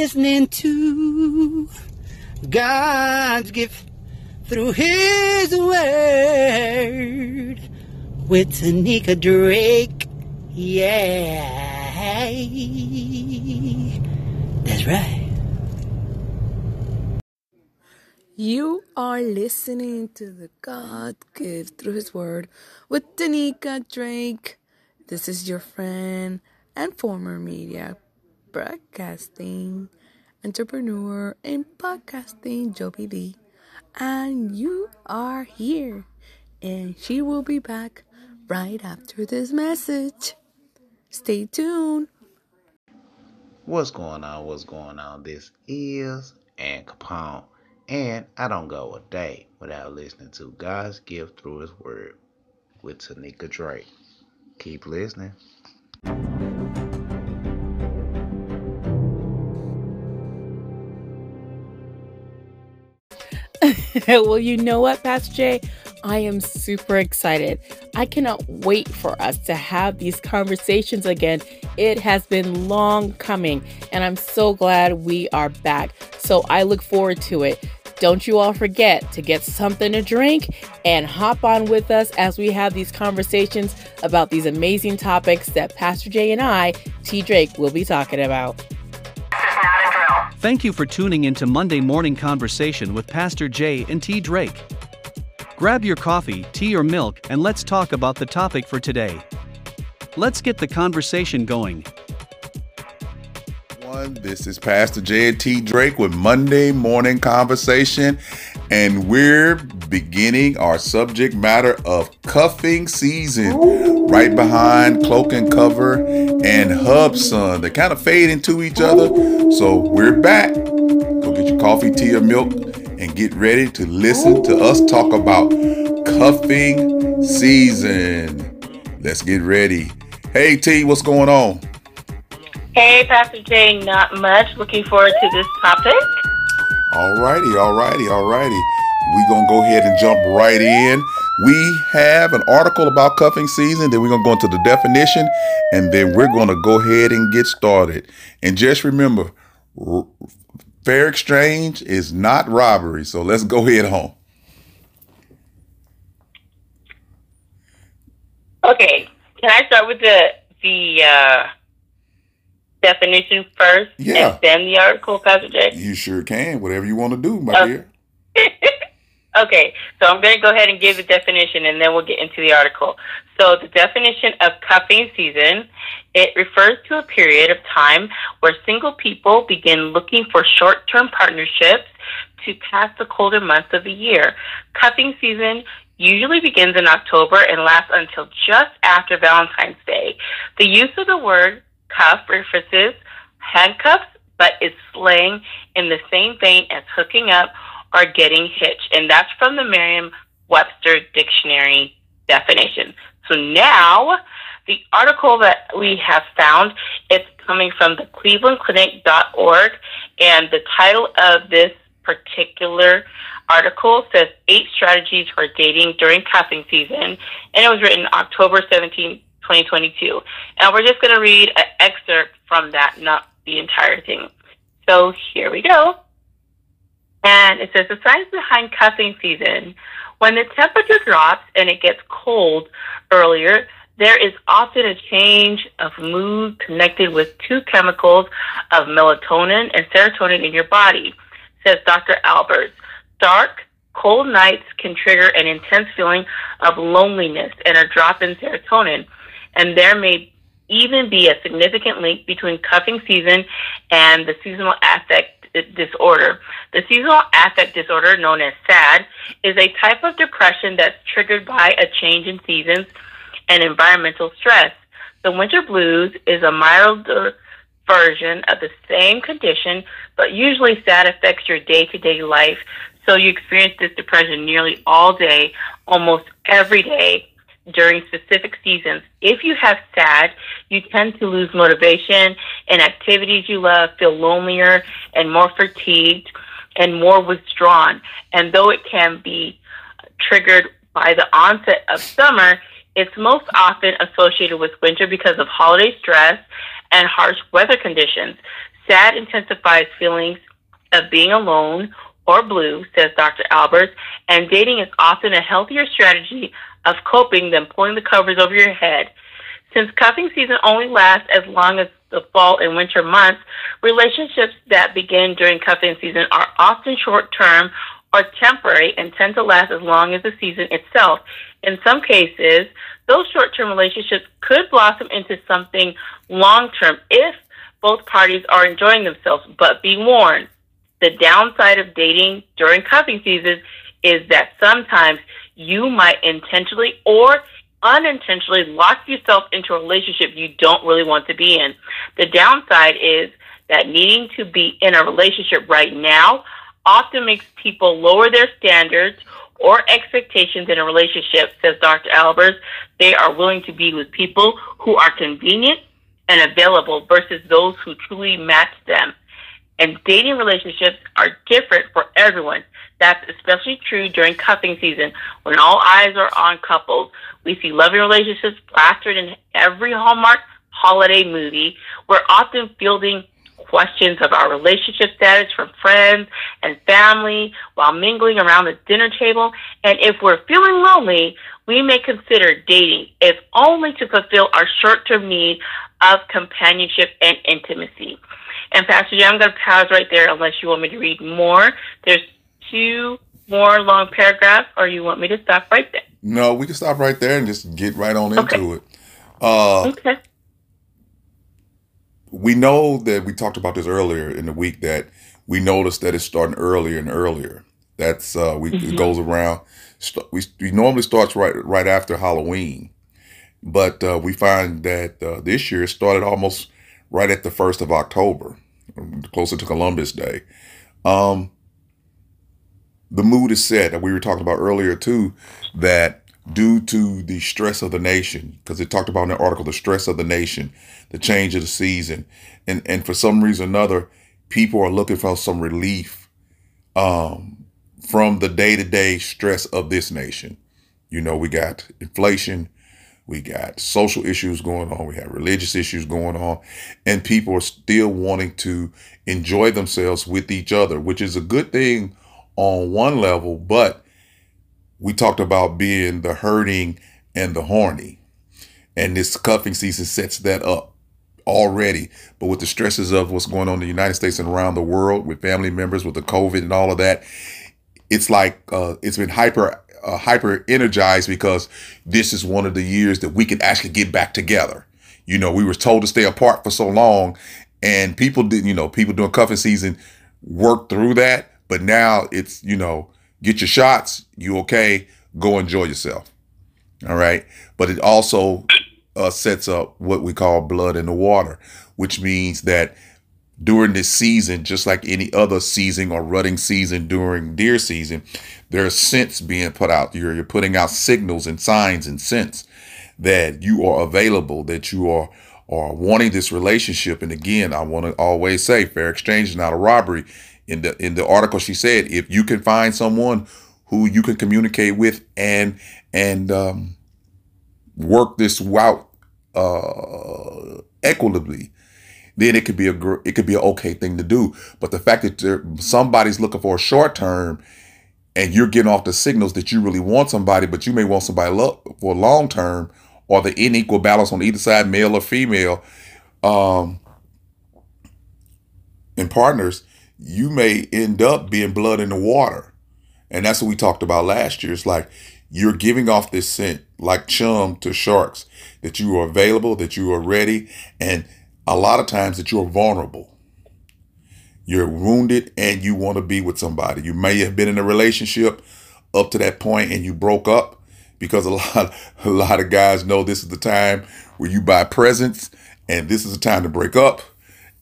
listening to God's gift through His Word with Tanika Drake. Yeah. That's right. You are listening to the God gift through His Word with Tanika Drake. This is your friend and former media broadcasting entrepreneur and podcasting, Joby Lee. And you are here. And she will be back right after this message. Stay tuned. What's going on? What's going on? This is Ann Capone. And I don't go a day without listening to God's gift through His Word with Tanika Drake. Keep listening. well, you know what, Pastor Jay? I am super excited. I cannot wait for us to have these conversations again. It has been long coming, and I'm so glad we are back. So I look forward to it. Don't you all forget to get something to drink and hop on with us as we have these conversations about these amazing topics that Pastor Jay and I, T. Drake, will be talking about. Thank you for tuning into Monday Morning Conversation with Pastor J and T. Drake. Grab your coffee, tea, or milk, and let's talk about the topic for today. Let's get the conversation going. This is Pastor J and T. Drake with Monday Morning Conversation, and we're beginning our subject matter of cuffing season right behind Cloak and Cover and Hubsun. They kind of fade into each other, so we're back. Go get your coffee, tea, or milk, and get ready to listen to us talk about cuffing season. Let's get ready. Hey T, what's going on? Hey, Pastor Jay, not much. Looking forward to this topic. Alrighty, alrighty, alrighty. We're gonna go ahead and jump right in. We have an article about cuffing season, then we're gonna go into the definition, and then we're gonna go ahead and get started. And just remember, fair exchange is not robbery. So let's go ahead home. Okay, can I start with the the uh, definition first, Yeah. and then the article, Pastor Jay? You sure can. Whatever you want to do, my Uh, dear. Okay, so I'm going to go ahead and give the definition, and then we'll get into the article. So the definition of cuffing season, it refers to a period of time where single people begin looking for short-term partnerships to pass the colder months of the year. Cuffing season usually begins in October and lasts until just after Valentine's Day. The use of the word cuff references handcuffs, but is slang in the same vein as hooking up or getting hitched. And that's from the Merriam Webster Dictionary definition. So now, the article that we have found, it's coming from the clevelandclinic.org, and the title of this particular article says Eight Strategies for Dating During Cuffing Season, and it was written October 17, 2022. And we're just going to read an excerpt from that, not the entire thing. So here we go. And it says the signs behind cuffing season. When the temperature drops and it gets cold earlier, there is often a change of mood connected with two chemicals of melatonin and serotonin in your body, says Dr. Albers. Dark, cold nights can trigger an intense feeling of loneliness and a drop in serotonin, and there may even be a significant link between cuffing season and the seasonal affect disorder. The seasonal affect disorder, known as SAD, is a type of depression that's triggered by a change in seasons and environmental stress. The winter blues is a milder version of the same condition, but usually SAD affects your day to day life. So you experience this depression nearly all day, almost every day during specific seasons. If you have SAD, you tend to lose motivation and activities you love, feel lonelier and more fatigued and more withdrawn. And though it can be triggered by the onset of summer, it's most often associated with winter because of holiday stress and harsh weather conditions. SAD intensifies feelings of being alone or blue, says Dr. Albers, and dating is often a healthier strategy of coping than pulling the covers over your head. Since cuffing season only lasts as long as the fall and winter months, relationships that begin during cuffing season are often short term or temporary and tend to last as long as the season itself. In some cases, those short term relationships could blossom into something long term if both parties are enjoying themselves. But be warned, the downside of dating during cuffing season is that sometimes you might intentionally or unintentionally lock yourself into a relationship you don't really want to be in. The downside is that needing to be in a relationship right now often makes people lower their standards or expectations in a relationship, says Dr. Albers. They are willing to be with people who are convenient and available versus those who truly match them. And dating relationships are different for everyone. That's especially true during cuffing season when all eyes are on couples. We see loving relationships plastered in every Hallmark holiday movie. We're often fielding questions of our relationship status from friends and family while mingling around the dinner table. And if we're feeling lonely, we may consider dating, if only to fulfill our short term need of companionship and intimacy. And Pastor Jay, I'm going to pause right there unless you want me to read more. There's two more long paragraphs, or you want me to stop right there? No, we can stop right there and just get right on into Okay. it. Uh, Okay. we know that we talked about this earlier in the week that we noticed that it's starting earlier and earlier. That's uh, we it Mhm. goes around. St- we we normally starts right right after Halloween, but uh, we find that uh, this year it started almost right at the first of October, closer to Columbus Day. Um, the mood is set that we were talking about earlier too that due to the stress of the nation because it talked about in the article the stress of the nation the change of the season and and for some reason or another people are looking for some relief um from the day-to-day stress of this nation. You know we got inflation we got social issues going on we have religious issues going on and people are still wanting to enjoy themselves with each other which is a good thing on one level but we talked about being the hurting and the horny. And this cuffing season sets that up already. But with the stresses of what's going on in the united states and around the world with family members with the covid and all of that it's like uh, it's been hyper uh, hyper energized because this is one of the years that we can actually get back together. You know we were told to stay apart for so long and people didn't. you know people doing cuffing season work through that but now it's you know get your shots you okay go enjoy yourself all right but it also uh, sets up what we call blood in the water which means that during this season, just like any other season or rutting season during deer season, there are scents being put out. You're, you're putting out signals and signs and scents that you are available, that you are are wanting this relationship. And again, I want to always say fair exchange is not a robbery. In the in the article, she said if you can find someone who you can communicate with and and um, work this out uh, equitably, then it could be a gr- it could be an okay thing to do. But the fact that somebody's looking for a short term, and you're getting off the signals that you really want somebody, but you may want somebody lo- for long term, or the unequal balance on either side, male or female, um, in partners, you may end up being blood in the water, and that's what we talked about last year. It's like you're giving off this scent like chum to sharks that you are available, that you are ready, and a lot of times that you're vulnerable. You're wounded and you want to be with somebody. You may have been in a relationship up to that point and you broke up because a lot a lot of guys know this is the time where you buy presents and this is the time to break up.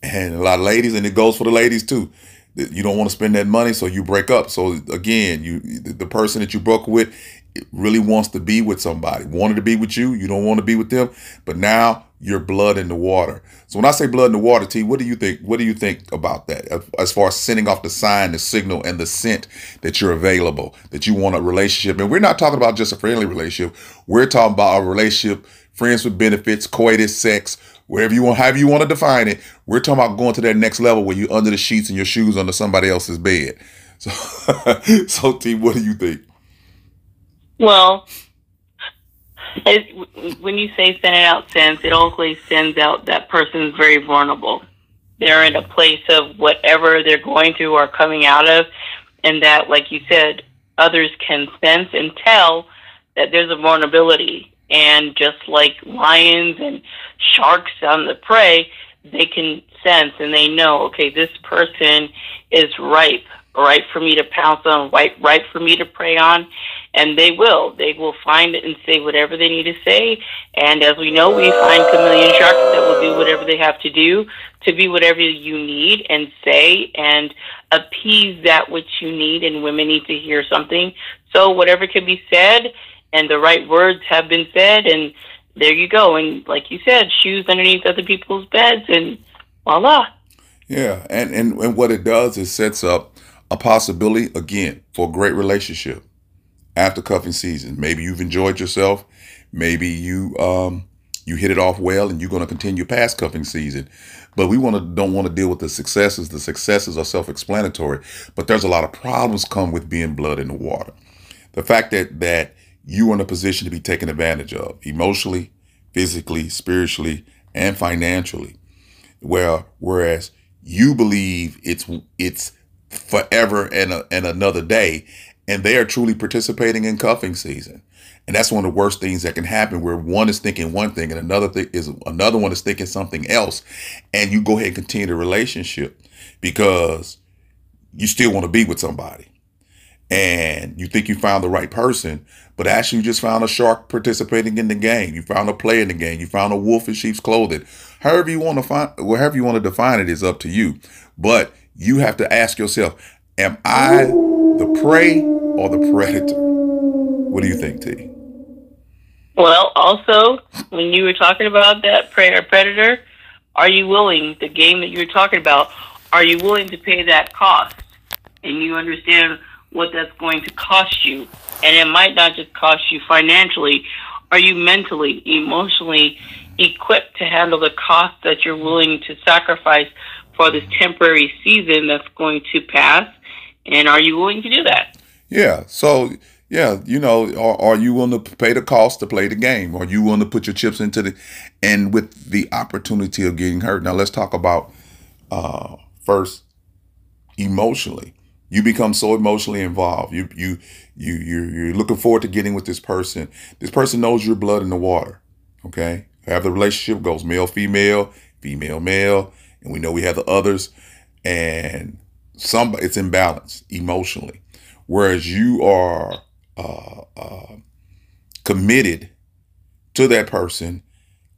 And a lot of ladies, and it goes for the ladies too. You don't want to spend that money, so you break up. So again, you the person that you broke with really wants to be with somebody, wanted to be with you. You don't want to be with them, but now you're blood in the water. So when I say blood in the water, T, what do you think? What do you think about that? As far as sending off the sign, the signal, and the scent that you're available, that you want a relationship, and we're not talking about just a friendly relationship. We're talking about a relationship, friends with benefits, coitus, sex, wherever you want, however you want to define it. We're talking about going to that next level where you're under the sheets and your shoes under somebody else's bed. So, so T, what do you think? Well, it, when you say send it out sense, it always sends out that person's very vulnerable. They're in a place of whatever they're going through or coming out of, and that, like you said, others can sense and tell that there's a vulnerability. And just like lions and sharks on the prey, they can sense and they know, okay, this person is ripe, ripe for me to pounce on, ripe, ripe for me to prey on and they will. They will find and say whatever they need to say. And as we know, we find chameleon sharks that will do whatever they have to do to be whatever you need and say and appease that which you need. And women need to hear something. So whatever can be said and the right words have been said and there you go. And like you said, shoes underneath other people's beds and voila. Yeah, and, and, and what it does is sets up a possibility again for a great relationship after cuffing season. Maybe you've enjoyed yourself. Maybe you um, you hit it off well, and you're going to continue past cuffing season. But we want to don't want to deal with the successes. The successes are self-explanatory, but there's a lot of problems come with being blood in the water. The fact that that you are in a position to be taken advantage of emotionally, physically, spiritually, and financially, where whereas you believe it's it's forever and a, and another day and they are truly participating in cuffing season. And that's one of the worst things that can happen where one is thinking one thing and another thing is another one is thinking something else. And you go ahead and continue the relationship because you still want to be with somebody. And you think you found the right person, but actually you just found a shark participating in the game. You found a player in the game. You found a wolf in sheep's clothing. However you want to find, wherever you want to define it is up to you. But you have to ask yourself, am I the prey or the predator? What do you think, T? Well, also, when you were talking about that prey or predator, are you willing, the game that you were talking about, are you willing to pay that cost? And you understand what that's going to cost you. And it might not just cost you financially. Are you mentally, emotionally equipped to handle the cost that you're willing to sacrifice for this temporary season that's going to pass? And are you willing to do that? Yeah. So, yeah, you know, are, are you willing to pay the cost to play the game? Are you willing to put your chips into the, and with the opportunity of getting hurt? Now, let's talk about uh, first emotionally. You become so emotionally involved. You you you you you're looking forward to getting with this person. This person knows your blood in the water. Okay, have the relationship goes male female female male, and we know we have the others, and some it's imbalanced emotionally, whereas you are uh, uh, committed to that person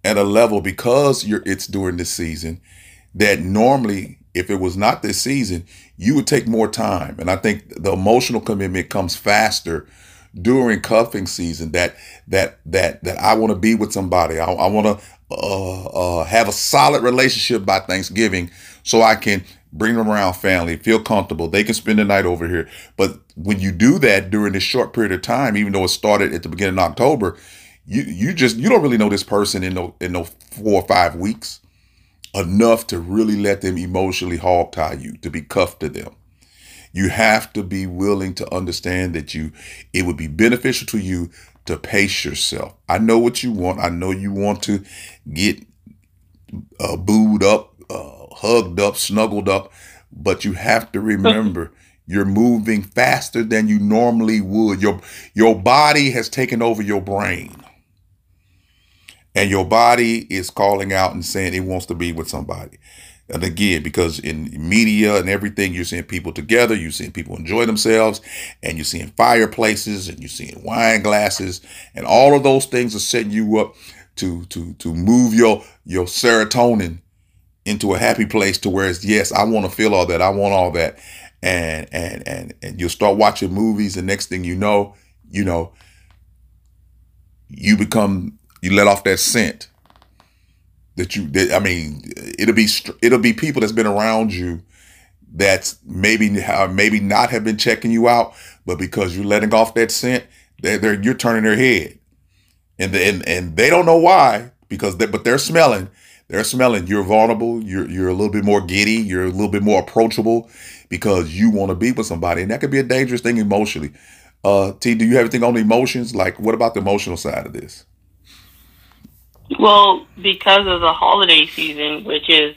at a level because you're it's during this season that normally if it was not this season, you would take more time. And I think the emotional commitment comes faster during cuffing season that that that that I want to be with somebody. I, I want to uh, uh, have a solid relationship by Thanksgiving so I can bring them around family, feel comfortable. They can spend the night over here. But when you do that during this short period of time, even though it started at the beginning of October, you you just you don't really know this person in no in no four or five weeks enough to really let them emotionally hog tie you, to be cuffed to them. You have to be willing to understand that you it would be beneficial to you to pace yourself. I know what you want. I know you want to get uh, booed up, uh, hugged up, snuggled up, but you have to remember you're moving faster than you normally would. Your your body has taken over your brain. And your body is calling out and saying it wants to be with somebody. And again, because in media and everything, you're seeing people together, you're seeing people enjoy themselves, and you're seeing fireplaces and you're seeing wine glasses, and all of those things are setting you up to to to move your your serotonin into a happy place to where it's yes, I want to feel all that, I want all that, and and and and you'll start watching movies, and next thing you know, you know, you become you let off that scent that you that, I mean it'll be it'll be people that's been around you that's maybe maybe not have been checking you out, but because you're letting off that scent, they're, they're you're turning their head, and the, and and they don't know why because they, but they're smelling they're smelling. You're vulnerable you're you're a little bit more giddy you're a little bit more approachable because you want to be with somebody and that could be a dangerous thing emotionally. Uh t do you have anything on emotions? Like what about the emotional side of this well, because of the holiday season, which is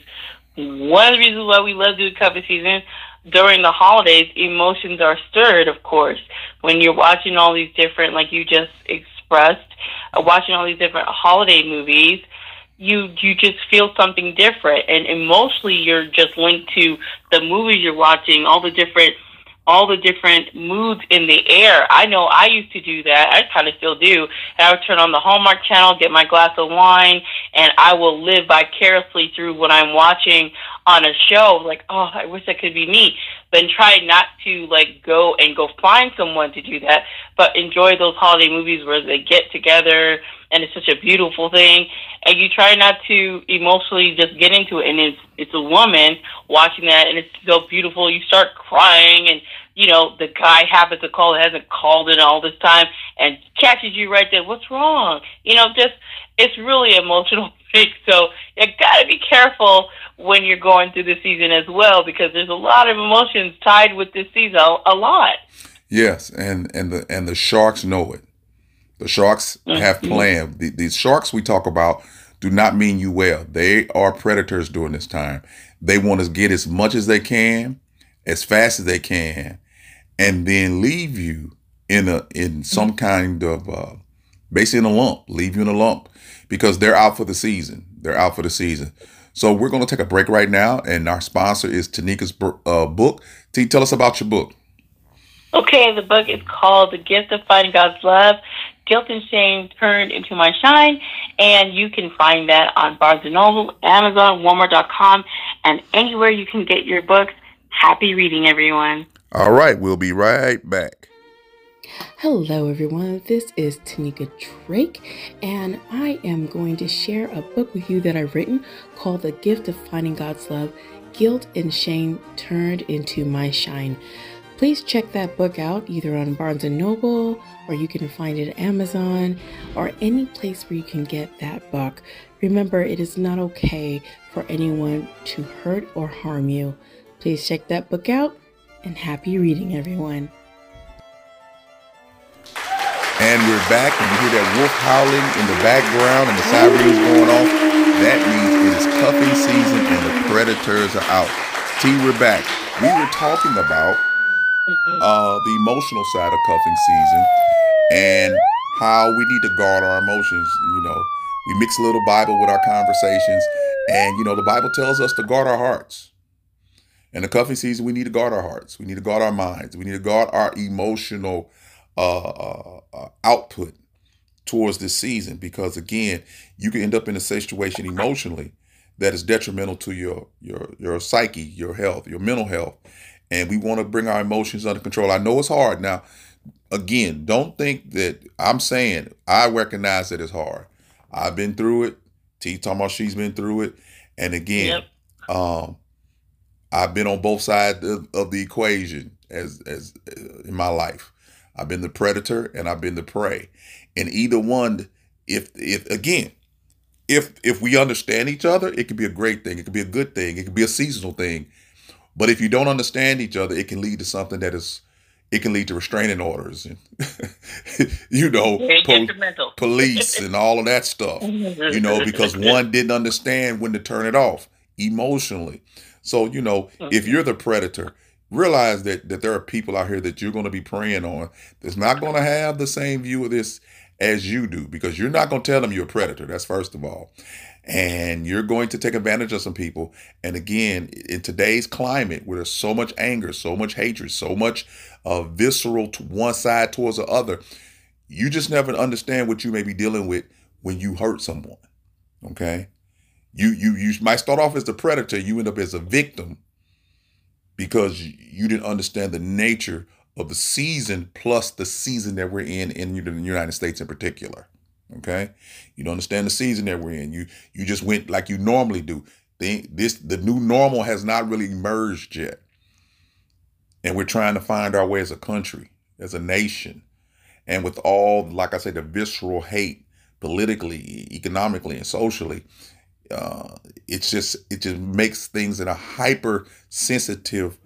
one of the reasons why we love doing cover season, during the holidays, emotions are stirred, of course. When you're watching all these different, like you just expressed, uh, watching all these different holiday movies, you you just feel something different, and emotionally, you're just linked to the movies you're watching, all the different all the different moods in the air. I know I used to do that. I kind of still do. And I would turn on the Hallmark channel, get my glass of wine, and I will live vicariously through what I'm watching on a show. Like, oh, I wish that could be me. Then try not to like go and go find someone to do that, but enjoy those holiday movies where they get together and it's such a beautiful thing. And you try not to emotionally just get into it. And it's it's a woman watching that, and it's so beautiful. You start crying, and you know the guy happens to call, hasn't called in all this time, and catches you right there. What's wrong? You know, just it's really emotional thing. So you got to be careful when you're going through the season as well, because there's a lot of emotions tied with this season. A lot. Yes, and and the and the sharks know it. The sharks mm-hmm. have planned. The, these sharks we talk about do not mean you well. They are predators during this time. They want to get as much as they can, as fast as they can, and then leave you in a in some mm-hmm. kind of uh, basically in a lump. Leave you in a lump because they're out for the season. They're out for the season. So we're going to take a break right now, and our sponsor is Tanika's uh, book. T, tell us about your book. Okay, the book is called The Gift of Finding God's Love Guilt and Shame Turned into My Shine. And you can find that on Barnes & Noble, Amazon, Walmart.com, and anywhere you can get your books. Happy reading, everyone. All right, we'll be right back. Hello, everyone. This is Tanika Drake, and I am going to share a book with you that I've written called The Gift of Finding God's Love Guilt and Shame Turned into My Shine. Please check that book out either on Barnes & Noble or you can find it at Amazon or any place where you can get that book. Remember, it is not okay for anyone to hurt or harm you. Please check that book out and happy reading, everyone. And we're back, and you hear that wolf howling in the background and the sirens going off. That means it is cuffing season and the predators are out. T, we're back. We were talking about uh, the emotional side of cuffing season and how we need to guard our emotions. You know, we mix a little Bible with our conversations, and you know, the Bible tells us to guard our hearts. In the cuffing season, we need to guard our hearts. We need to guard our minds. We need to guard our emotional uh, uh, uh, output towards this season because, again, you can end up in a situation emotionally that is detrimental to your your your psyche, your health, your mental health. And we want to bring our emotions under control. I know it's hard. Now, again, don't think that I'm saying I recognize that it's hard. I've been through it. T talking about she's been through it. And again, yep. um, I've been on both sides of, of the equation as as uh, in my life. I've been the predator and I've been the prey. And either one, if if again, if if we understand each other, it could be a great thing. It could be a good thing. It could be a seasonal thing. But if you don't understand each other, it can lead to something that is it can lead to restraining orders and you know po- police and all of that stuff you know because one didn't understand when to turn it off emotionally. So you know if mm-hmm. you're the predator realize that that there are people out here that you're going to be preying on that's not going to have the same view of this as you do because you're not going to tell them you're a predator that's first of all and you're going to take advantage of some people and again in today's climate where there's so much anger so much hatred so much uh, visceral to one side towards the other you just never understand what you may be dealing with when you hurt someone okay you you you might start off as the predator you end up as a victim because you didn't understand the nature of the season plus the season that we're in in the United States in particular. Okay, you don't understand the season that we're in. You you just went like you normally do. The, this the new normal has not really emerged yet, and we're trying to find our way as a country, as a nation, and with all like I say, the visceral hate politically, economically, and socially. Uh, it's just it just makes things in a hyper sensitive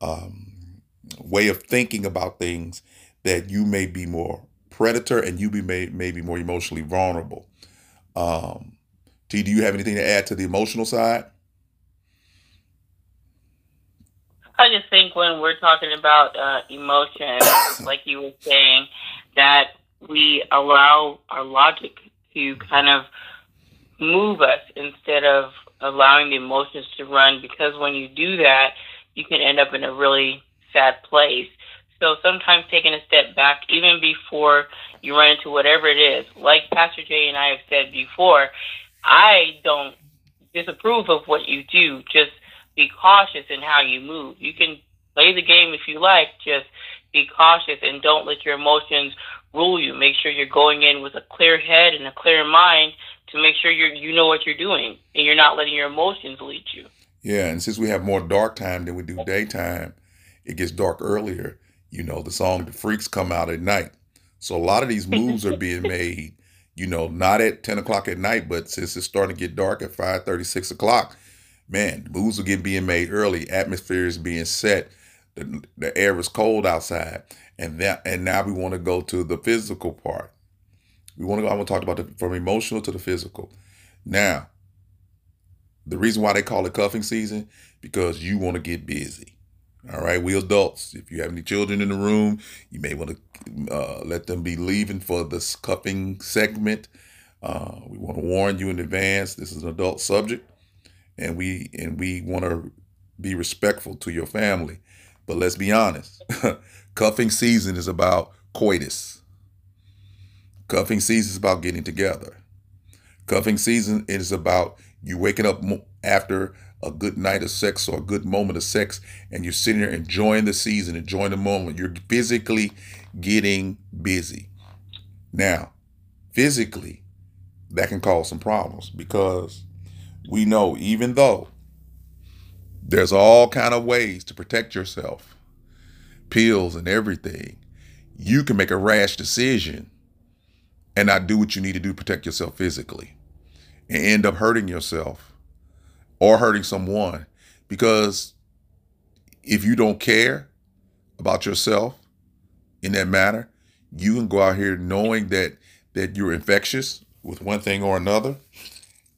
um, way of thinking about things that you may be more predator and you be may, may be more emotionally vulnerable. Um, T, do you have anything to add to the emotional side? I just think when we're talking about uh, emotion, like you were saying, that we allow our logic to kind of move us instead of allowing the emotions to run because when you do that, you can end up in a really sad place. So sometimes taking a step back, even before you run into whatever it is, like Pastor Jay and I have said before, I don't disapprove of what you do. Just be cautious in how you move. You can play the game if you like, just be cautious and don't let your emotions rule you. Make sure you're going in with a clear head and a clear mind to make sure you you know what you're doing and you're not letting your emotions lead you. Yeah, and since we have more dark time than we do daytime, it gets dark earlier. You know, the song "The Freaks" come out at night, so a lot of these moves are being made. You know, not at ten o'clock at night, but since it's starting to get dark at 5 36 o'clock, man, moves are getting being made early. Atmosphere is being set. The, the air is cold outside, and that and now we want to go to the physical part. We want to go. I want to talk about the, from emotional to the physical. Now, the reason why they call it cuffing season because you want to get busy. All right, we adults. If you have any children in the room, you may want to uh, let them be leaving for this cuffing segment. Uh, we want to warn you in advance. This is an adult subject, and we and we want to be respectful to your family. But let's be honest, cuffing season is about coitus. Cuffing season is about getting together. Cuffing season is about you waking up after a good night of sex or a good moment of sex and you're sitting there enjoying the season, enjoying the moment. You're physically getting busy. Now, physically, that can cause some problems because we know even though there's all kind of ways to protect yourself, pills and everything, you can make a rash decision and not do what you need to do to protect yourself physically and end up hurting yourself or hurting someone. Because if you don't care about yourself in that matter you can go out here knowing that that you're infectious with one thing or another.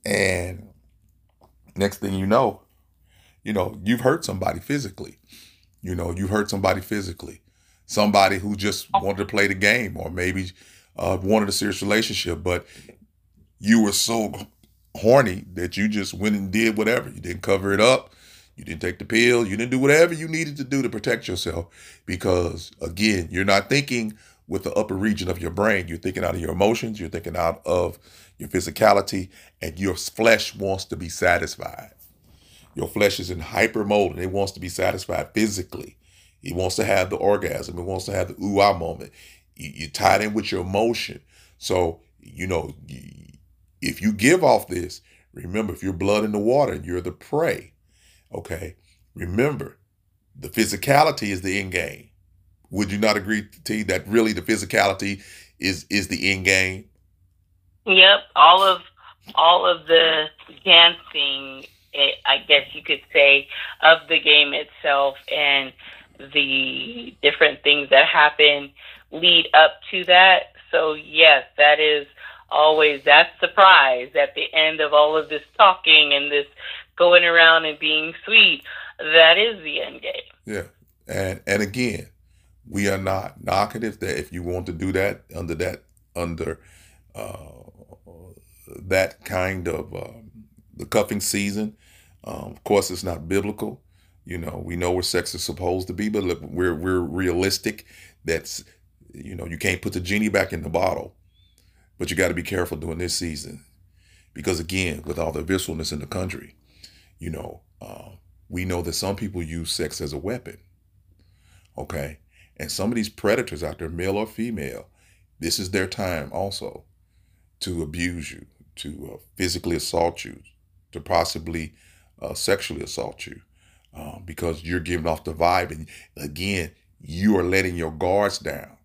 And next thing you know you know you've hurt somebody physically. You know you've hurt somebody physically. Somebody who just wanted to play the game or maybe uh, wanted a serious relationship, but you were so horny that you just went and did whatever. You didn't cover it up. You didn't take the pill. You didn't do whatever you needed to do to protect yourself because, again, you're not thinking with the upper region of your brain. You're thinking out of your emotions, you're thinking out of your physicality, and your flesh wants to be satisfied. Your flesh is in hyper mode and it wants to be satisfied physically. It wants to have the orgasm. It wants to have the ooh ah moment. You, you tied in with your emotion. So, you know, if you give off this, remember, if you're blood in the water, you're the prey. Okay. Remember, the physicality is the end game. Would you not agree, T, that really the physicality is is the end game? Yep, all of all of the dancing, eh, I guess you could say, of the game itself and the different things that happen lead up to that. So yes, that is always that surprise at the end of all of this talking and this going around and being sweet. That is the end game. Yeah, and and again, we are not knocking it that if you want to do that under that under uh, that kind of um, the cuffing season. Um, of course, it's not biblical. You know, we know where sex is supposed to be, but look, we're we're realistic. That's you know, you can't put the genie back in the bottle, but you got to be careful during this season because again, with all the visceralness in the country, you know, uh, we know that some people use sex as a weapon. Okay, and some of these predators out there, male or female, this is their time also to abuse you, to uh, physically assault you, to possibly uh, sexually assault you, um, because you're giving off the vibe. And again, you are letting your guards down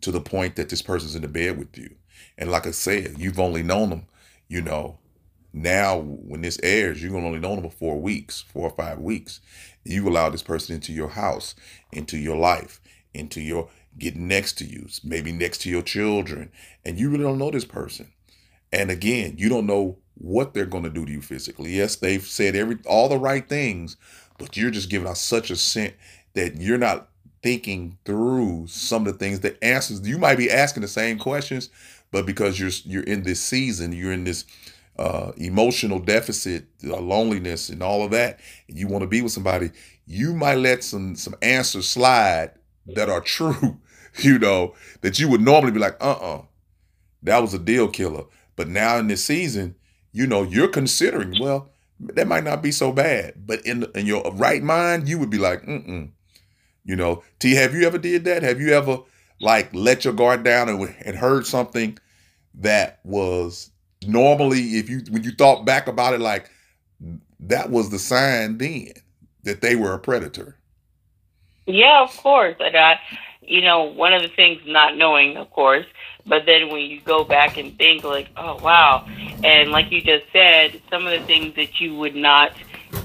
to the point that this person's in the bed with you. And like I said, you've only known them, you know, now when this airs, gonna only know them for four weeks, four or five weeks. You allow this person into your house, into your life, into your getting next to you, maybe next to your children, and you really don't know this person. And again, you don't know what they're going to do to you physically. Yes, they've said every all the right things, but you're just giving out such a scent that you're not thinking through some of the things, the answers. You might be asking the same questions, but because you're you're in this season, you're in this uh, emotional deficit, uh, loneliness, and all of that, and you want to be with somebody, you might let some some answers slide that are true, you know, that you would normally be like, uh-uh, that was a deal killer. But now in this season, you know, you're considering, well, that might not be so bad. But in in your right mind, you would be like, mm-mm. You know, T, have you ever did that? Have you ever like let your guard down and, and heard something that was normally, if you when you thought back about it, like that was the sign then that they were a predator. Yeah, of course. And I, you know, one of the things not knowing, of course, but then when you go back and think, like, oh, wow. And like you just said, some of the things that you would not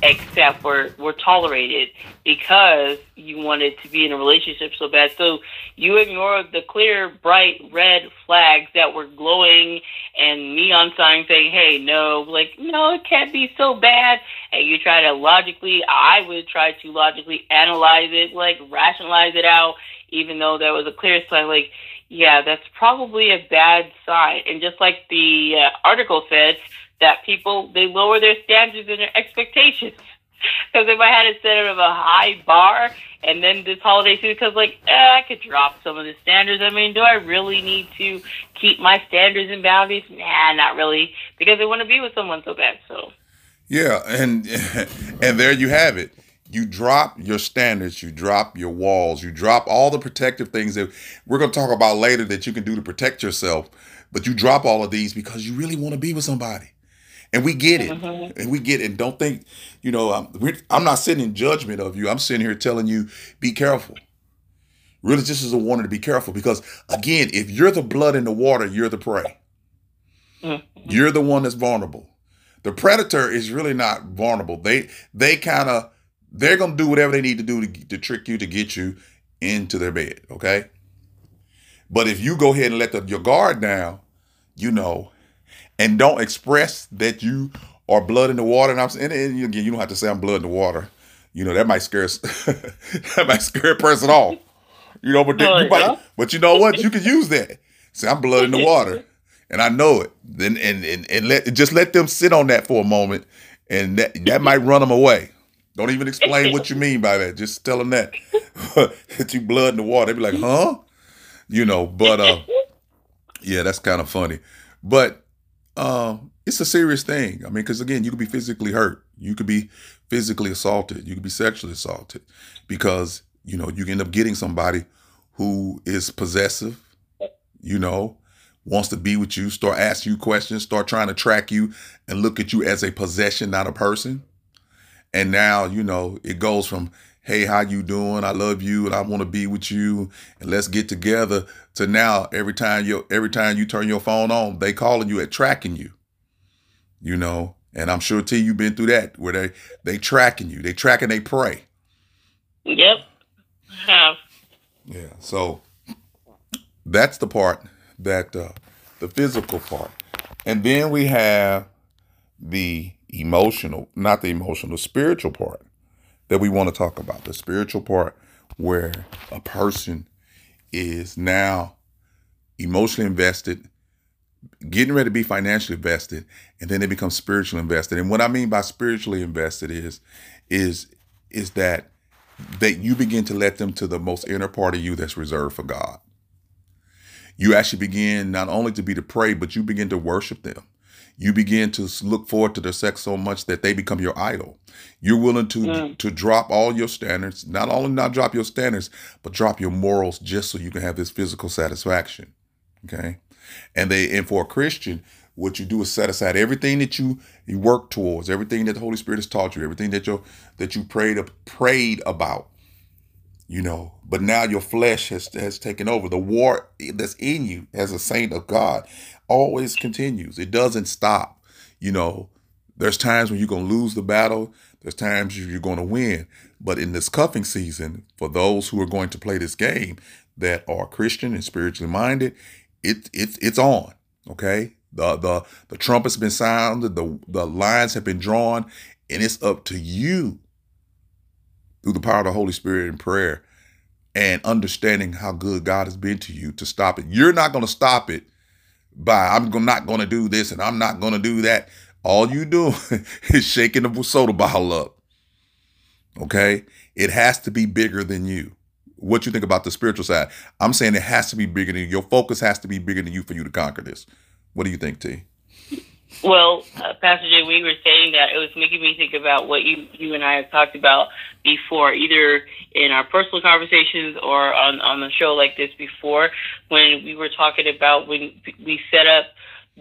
accept were, were tolerated because you wanted to be in a relationship so bad. So you ignored the clear, bright red flags that were glowing and neon signs saying, hey, no, like, no, it can't be so bad. And you try to logically, I would try to logically analyze it, like rationalize it out, even though there was a clear sign, like, yeah, that's probably a bad sign. And just like the uh, article said, that people they lower their standards and their expectations. Because if I had a set of a high bar, and then this holiday season, because like eh, I could drop some of the standards. I mean, do I really need to keep my standards and boundaries? Nah, not really, because I want to be with someone so bad. So. Yeah, and and there you have it you drop your standards, you drop your walls, you drop all the protective things that we're going to talk about later that you can do to protect yourself. But you drop all of these because you really want to be with somebody. And we get it. Mm-hmm. And we get it. And don't think, you know, I'm, I'm not sitting in judgment of you. I'm sitting here telling you, be careful. Really, just as a warning to be careful because, again, if you're the blood in the water, you're the prey. Mm-hmm. You're the one that's vulnerable. The predator is really not vulnerable. They they kind of they're going to do whatever they need to do to, to trick you to get you into their bed, okay? But if you go ahead and let the, your guard down, you know, and don't express that you are blood in the water, and I'm saying, and again, you don't have to say I'm blood in the water. You know, that might scare that might scare a person off. You know, but oh, you might, but you know what? You can use that. Say I'm blood in the water, and I know it. Then and and, and let just let them sit on that for a moment, and that that might run them away. Don't even explain what you mean by that. Just tell them that that you blood in the water. They'd be like, huh? you know, but uh, yeah, that's kind of funny. But uh, it's a serious thing. I mean, because again, you could be physically hurt, you could be physically assaulted, you could be sexually assaulted, because you know you end up getting somebody who is possessive, you know, wants to be with you, start asking you questions, start trying to track you and look at you as a possession, not a person. And now, you know, it goes from, hey, how you doing? I love you and I want to be with you and let's get together to now every time you every time you turn your phone on, they calling you at tracking you. You know, and I'm sure T you've been through that where they they tracking you. They tracking they pray. Yep. Have. Yeah. So that's the part that uh, the physical part, and then we have the emotional, not the emotional, the spiritual part that we want to talk about. The spiritual part where a person is now emotionally invested, getting ready to be financially invested, and then they become spiritually invested. And what I mean by spiritually invested is is is that that you begin to let them to the most inner part of you that's reserved for God you actually begin not only to be to pray, but you begin to worship them. You begin to look forward to their sex so much that they become your idol. You're willing to mm. to drop all your standards, not only not drop your standards, but drop your morals just so you can have this physical satisfaction. Okay, and they and for a Christian, what you do is set aside everything that you you work towards, everything that the Holy Spirit has taught you, everything that you that you prayed prayed about, you know but now your flesh has has taken over. The war that's in you as a saint of god always continues. It doesn't stop you know. There's times when you're going to lose the battle. There's times you're going to win. But in this cuffing season for those who are going to play this game that are christian and spiritually minded it, it it's on okay? The the the trumpet's been sounded the the lines have been drawn and it's up to you through the power of the Holy Spirit in prayer and understanding how good God has been to you to stop it. You're not going to stop it by, I'm not going to do this and I'm not going to do that. All you do is shaking the soda bottle up. Okay? It has to be bigger than you. What you think about the spiritual side? I'm saying it has to be bigger than you. Your focus has to be bigger than you for you to conquer this. What do you think, T? Well, uh, Pastor Jay, we were saying that it was making me think about what you you and I have talked about before, either in our personal conversations or on on the show like this before, when we were talking about when we set up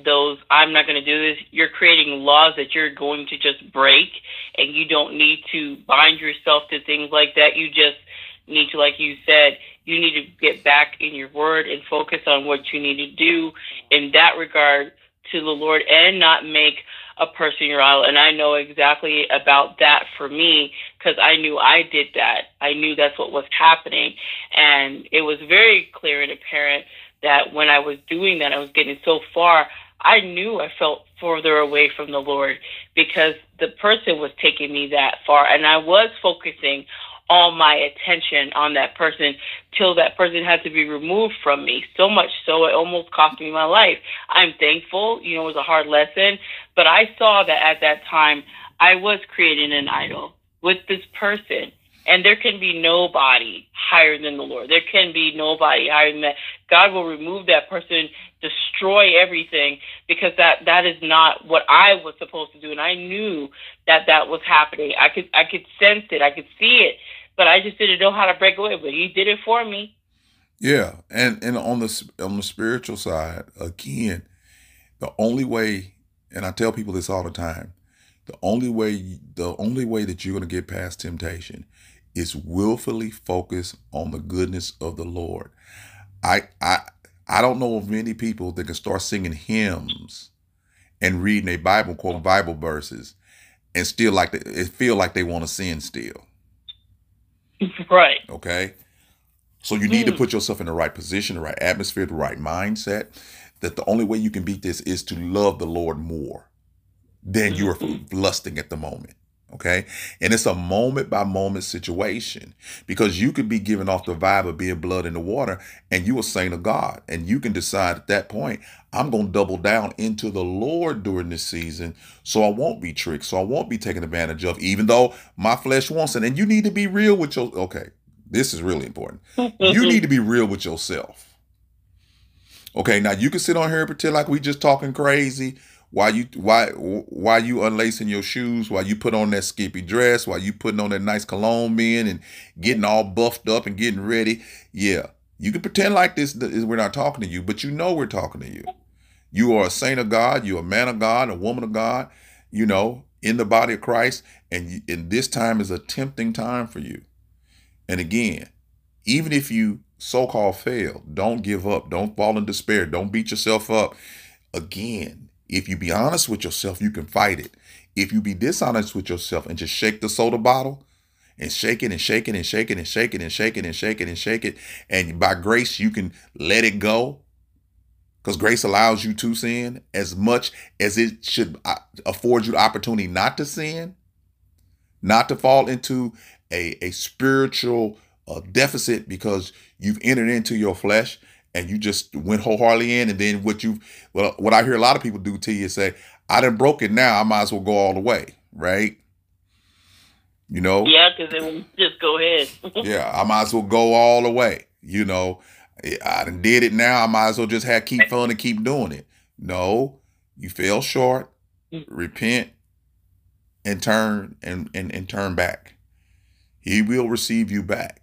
those I'm not going to do this. You're creating laws that you're going to just break, and you don't need to bind yourself to things like that. You just need to, like you said, you need to get back in your word and focus on what you need to do in that regard to the Lord and not make a person your idol. And I know exactly about that for me because I knew I did that. I knew that's what was happening. And it was very clear and apparent that when I was doing that, I was getting so far. I knew I felt further away from the Lord because the person was taking me that far. And I was focusing all my attention on that person till that person had to be removed from me. So much so it almost cost me my life. I'm thankful, you know, it was a hard lesson, but I saw that at that time I was creating an idol with this person. And there can be nobody higher than the Lord. There can be nobody higher than that. God will remove that person, destroy everything, because that that is not what I was supposed to do. And I knew that that was happening. I could I could sense it. I could see it but I just didn't know how to break away. But he did it for me. Yeah, and and on the on the spiritual side, again, the only way, and I tell people this all the time, the only way the only way that you're going to get past temptation is willfully focus on the goodness of the Lord. I I I don't know of many people that can start singing hymns and reading a Bible, quote Bible verses, and still like they feel like they want to sin still. Right. Okay. So you need mm. to put yourself in the right position, the right atmosphere, the right mindset. That the only way you can beat this is to love the Lord more than you are mm-hmm. lusting at the moment. Okay. And it's a moment by moment situation because you could be giving off the vibe of being blood in the water and you a saint of God. And you can decide at that point, I'm going to double down into the Lord during this season so I won't be tricked, so I won't be taken advantage of, even though my flesh wants it. And you need to be real with your, okay, this is really important. you need to be real with yourself. Okay, now you can sit on here and pretend like we just talking crazy. Why you why why you unlacing your shoes? Why you put on that skimpy dress? Why you putting on that nice cologne in and getting all buffed up and getting ready? Yeah, you can pretend like this is we're not talking to you, but you know we're talking to you. You are a saint of God. You're a man of God, a woman of God. You know, in the body of Christ, and and this time is a tempting time for you. And again, even if you so-called fail, don't give up. Don't fall in despair. Don't beat yourself up. Again, if you be honest with yourself, you can fight it. If you be dishonest with yourself and just shake the soda bottle and shake it and shake it and shake it and shake it and shake it and shake it and shake it, and by grace you can let it go. Because grace allows you to sin as much as it should uh, afford you the opportunity not to sin, not to fall into a, a spiritual uh, deficit because you've entered into your flesh and you just went wholeheartedly in. And then what you, well, what I hear a lot of people do to you is say, I done broke it now. I might as well go all the way, right? You know? Yeah, because then just go ahead. yeah, I might as well go all the way. You know, I done did it now. I might as well just have keep fun and keep doing it. No, you fell short. Mm. Repent and turn and, and, and turn back. He will receive you back.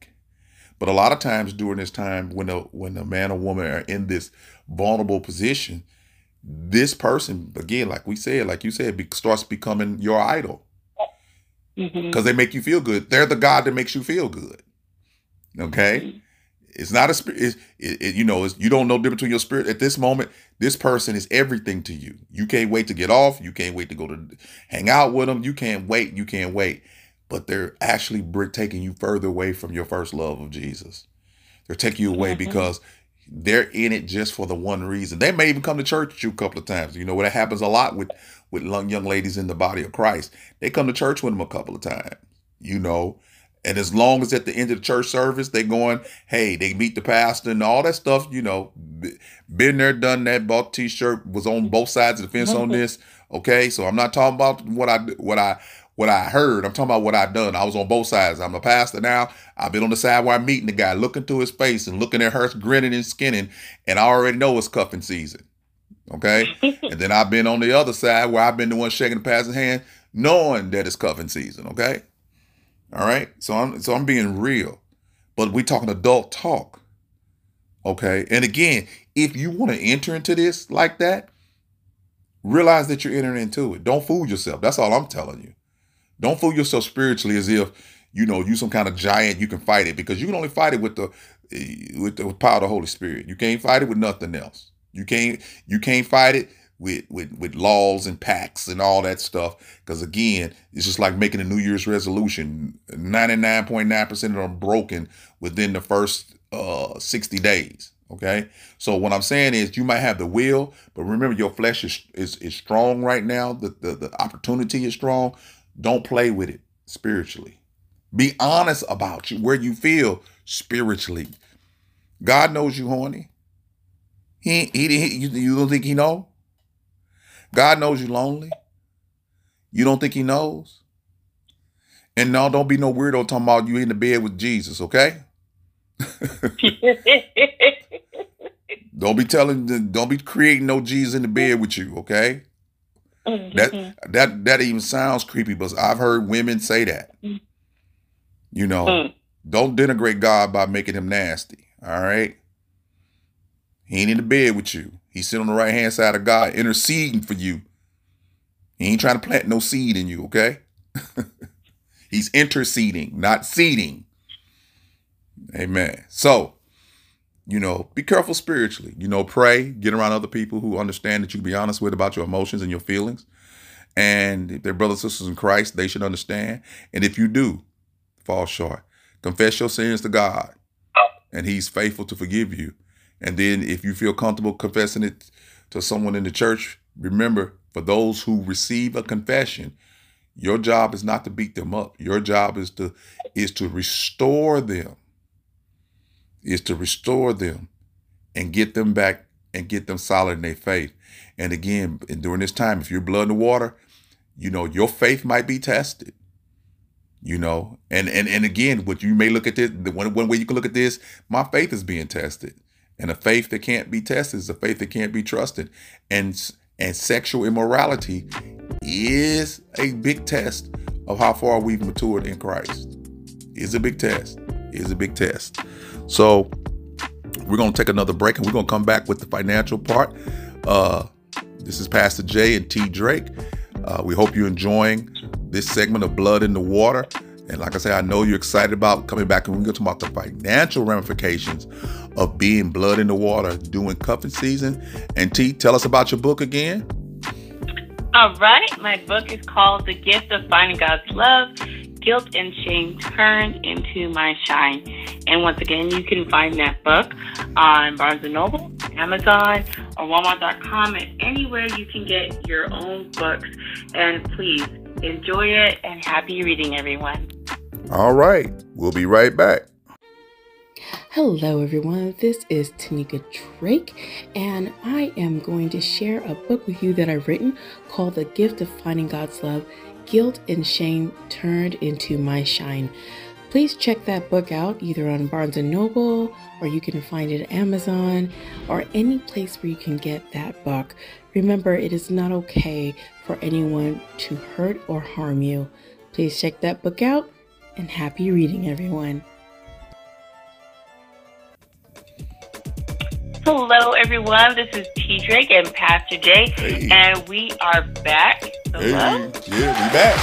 But a lot of times during this time, when a when a man or woman are in this vulnerable position, this person again, like we said, like you said, be, starts becoming your idol because mm-hmm. they make you feel good. They're the God that makes you feel good. Okay. Mm-hmm. It's not a spirit. It, it, you know, you don't know the difference between your spirit at this moment. This person is everything to you. You can't wait to get off. You can't wait to go to hang out with them. You can't wait. You can't wait but they're actually taking you further away from your first love of Jesus. They're taking you away mm-hmm. because they're in it just for the one reason. They may even come to church with you a couple of times. You know, what happens a lot with with young ladies in the body of Christ. They come to church with them a couple of times. You know, and as long as at the end of the church service they're going, hey, they meet the pastor and all that stuff. You know, been there, done that. Bought t-shirt, was on both sides of the fence on this. Okay, so I'm not talking about what I what I what I heard. I'm talking about what I done. I was on both sides. I'm a pastor now. I've been on the side where I'm meeting the guy, looking to his face and looking at her grinning and skinning, and I already know it's cuffing season. Okay. and then I've been on the other side where I've been the one shaking the pastor's hand, knowing that it's cuffing season. Okay. All right. So I'm so I'm being real. But we talking adult talk. Okay. And again, if you want to enter into this like that, realize that you're entering into it. Don't fool yourself. That's all I'm telling you. Don't fool yourself spiritually as if you know you some kind of giant you can fight it because you can only fight it with the with the power of the Holy Spirit. You can't fight it with nothing else. You can't you can't fight it with with with laws and pacts and all that stuff. Because again, it's just like making a New Year's resolution. Ninety nine point nine percent of them broken within the first uh sixty days. Okay, so what I'm saying is you might have the will, but remember your flesh is is, is strong right now. The, the the opportunity is strong. Don't play with it spiritually. Be honest about you, where you feel spiritually. God knows you horny. He, he, he you, you don't think he know? God knows you lonely. You don't think he knows? And no, don't be no weirdo talking about you in the bed with Jesus, okay? don't be telling, don't be creating no Jesus in the bed with you, okay? Mm-hmm. That that that even sounds creepy, but I've heard women say that. You know, mm. don't denigrate God by making him nasty. All right. He ain't in the bed with you. He's sitting on the right hand side of God, interceding for you. He ain't trying to plant no seed in you, okay? He's interceding, not seeding. Amen. So you know, be careful spiritually. You know, pray, get around other people who understand that you can be honest with about your emotions and your feelings. And if they're brothers and sisters in Christ, they should understand. And if you do fall short, confess your sins to God, and He's faithful to forgive you. And then if you feel comfortable confessing it to someone in the church, remember, for those who receive a confession, your job is not to beat them up. Your job is to is to restore them is to restore them and get them back and get them solid in their faith. And again, during this time, if you're blood in the water, you know, your faith might be tested. You know, and and and again, what you may look at this, the one, one way you can look at this, my faith is being tested. And a faith that can't be tested is a faith that can't be trusted. And and sexual immorality is a big test of how far we've matured in Christ. Is a big test. Is a big test. So we're gonna take another break and we're gonna come back with the financial part. Uh, this is Pastor Jay and T Drake. Uh, we hope you're enjoying this segment of Blood in the Water. And like I said, I know you're excited about coming back and we're going to talk about the financial ramifications of being blood in the water during cuffing season. And T, tell us about your book again. All right. My book is called The Gift of Finding God's Love Guilt and Shame Turned into My Shine. And once again, you can find that book on Barnes & Noble, Amazon, or Walmart.com, and anywhere you can get your own books. And please enjoy it and happy reading, everyone. All right. We'll be right back. Hello, everyone. This is Tanika Drake, and I am going to share a book with you that I've written called The Gift of Finding God's Love Guilt and Shame Turned into My Shine. Please check that book out either on Barnes & Noble or you can find it at Amazon or any place where you can get that book. Remember, it is not okay for anyone to hurt or harm you. Please check that book out and happy reading, everyone. Hello, everyone. This is T Drake and Pastor Jay, Hey. and we are back. Hey, Hello. yeah, we back.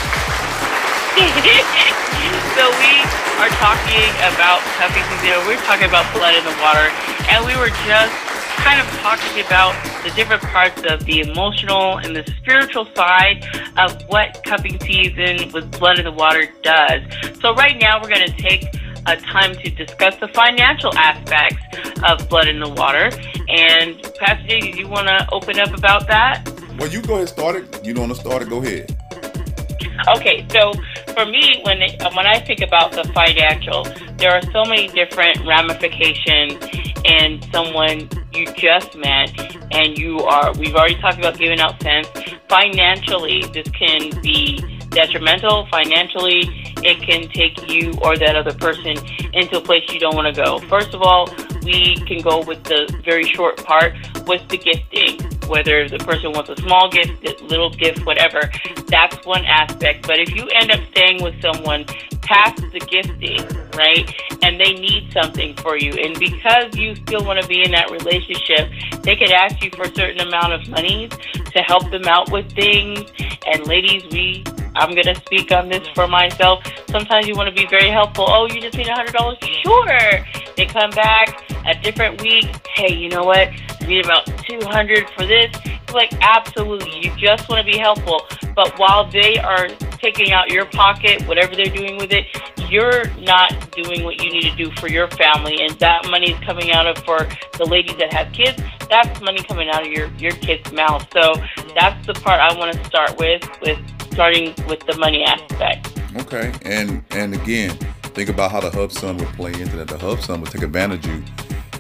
so we are talking about cuffing season. We're talking about blood in the water, and we were just kind of talking about the different parts of the emotional and the spiritual side of what cuffing season with blood in the water does. So right now we're going to take a time to discuss the financial aspects of blood in the water. And Pastor Jay, did you want to open up about that? Well, you go ahead and start it. You don't want to start it? Go ahead. Okay, so for me, when it, when I think about the financial, there are so many different ramifications and someone you just met, and you are. We've already talked about giving out scents. Financially, this can be detrimental. Financially, it can take you or that other person into a place you don't want to go. First of all, we can go with the very short part with the gifting. Whether the person wants a small gift, little gift, whatever, that's one aspect. But if you end up staying with someone past the gifting, right, and they need something for you, and because you still want to be in that relationship, they could ask you for a certain amount of money to help them out with things. And ladies, we I'm going to speak on this for myself. Sometimes you want to be very helpful. Oh, you just need $100? Sure. They come back a different week. Hey, you know what? I need about 200 for this. It's like, absolutely. You just want to be helpful. But while they are taking out your pocket, whatever they're doing with it, you're not doing what you need to do for your family. And that money is coming out of, for the ladies that have kids, that's money coming out of your, your kid's mouth. So that's the part I want to start with, with starting with the money aspect. Okay, and and again, think about how the hub son would play into that. The hub son would take advantage of you.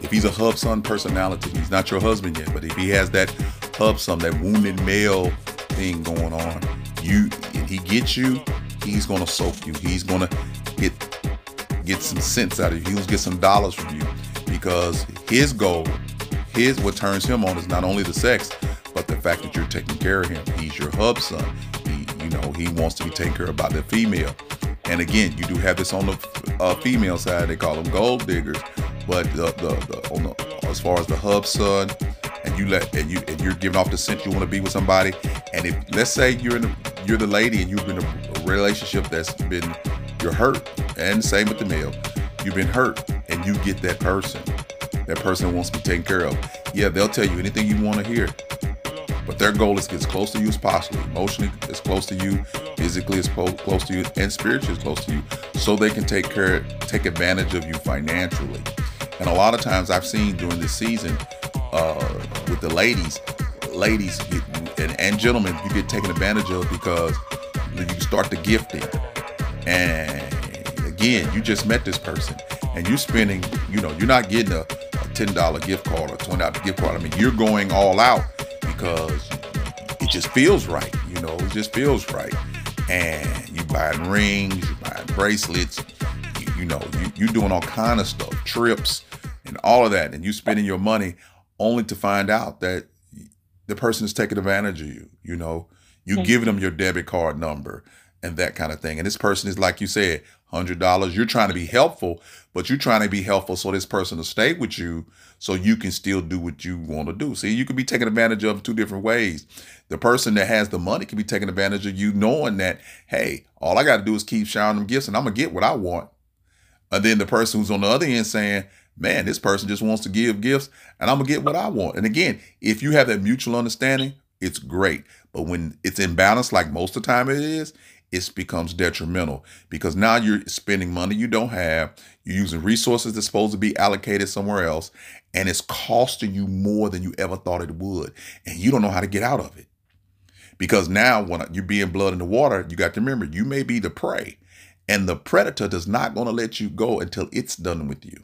If he's a hub son personality, he's not your husband yet, but if he has that hub son, that wounded male thing going on, you he gets you, he's gonna soak you. He's gonna get get some cents out of you. Gonna get some dollars from you because his goal, his what turns him on is not only the sex, but the fact that you're taking care of him. He's your hub son. He, you know, he wants to be taken care of by the female. And again, you do have this on the uh, female side. They call them gold diggers, but the, the, the on the as far as the hub son, and you let and you and you're giving off the scent you want to be with somebody. And if let's say you're in a, you're the lady and you've been in a relationship that's been you're hurt, and same with the male, you've been hurt, and you get that person. That person wants to be taken care of. Yeah, they'll tell you anything you want to hear. But their goal is to get as close to you as possible, emotionally as close to you, physically as close to you, and spiritually as close to you, so they can take care, take advantage of you financially. And a lot of times I've seen during this season uh, with the ladies, ladies get, and, and gentlemen, you get taken advantage of because you start the gifting, and again, you just met this person, and you're spending, you know, you're not getting a, a ten dollar gift card or twenty dollar gift card. I mean, you're going all out because it just feels right. You know, it just feels right. And you buying rings, you buying bracelets, you, you know, you you doing all kind of stuff, trips, and all of that, and you spending your money only to find out that the person is taking advantage of you. You know, you giving them your debit card number and that kind of thing. And this person is like you said, hundred dollars. You're trying to be helpful, but you're trying to be helpful so this person will stay with you so you can still do what you want to do. See, you can be taken advantage of two different ways. The person that has the money can be taken advantage of you knowing that, hey, all I got to do is keep showering them gifts and I'm going to get what I want. And then the person who's on the other end saying, man, this person just wants to give gifts and I'm going to get what I want. And again, if you have that mutual understanding, it's great. But when it's imbalanced, like most of the time it is, it becomes detrimental because now you're spending money you don't have, you're using resources that's supposed to be allocated somewhere else, and it's costing you more than you ever thought it would. And you don't know how to get out of it. Because now, when you're being blood in the water, you got to remember you may be the prey, and the predator does not going to let you go until it's done with you.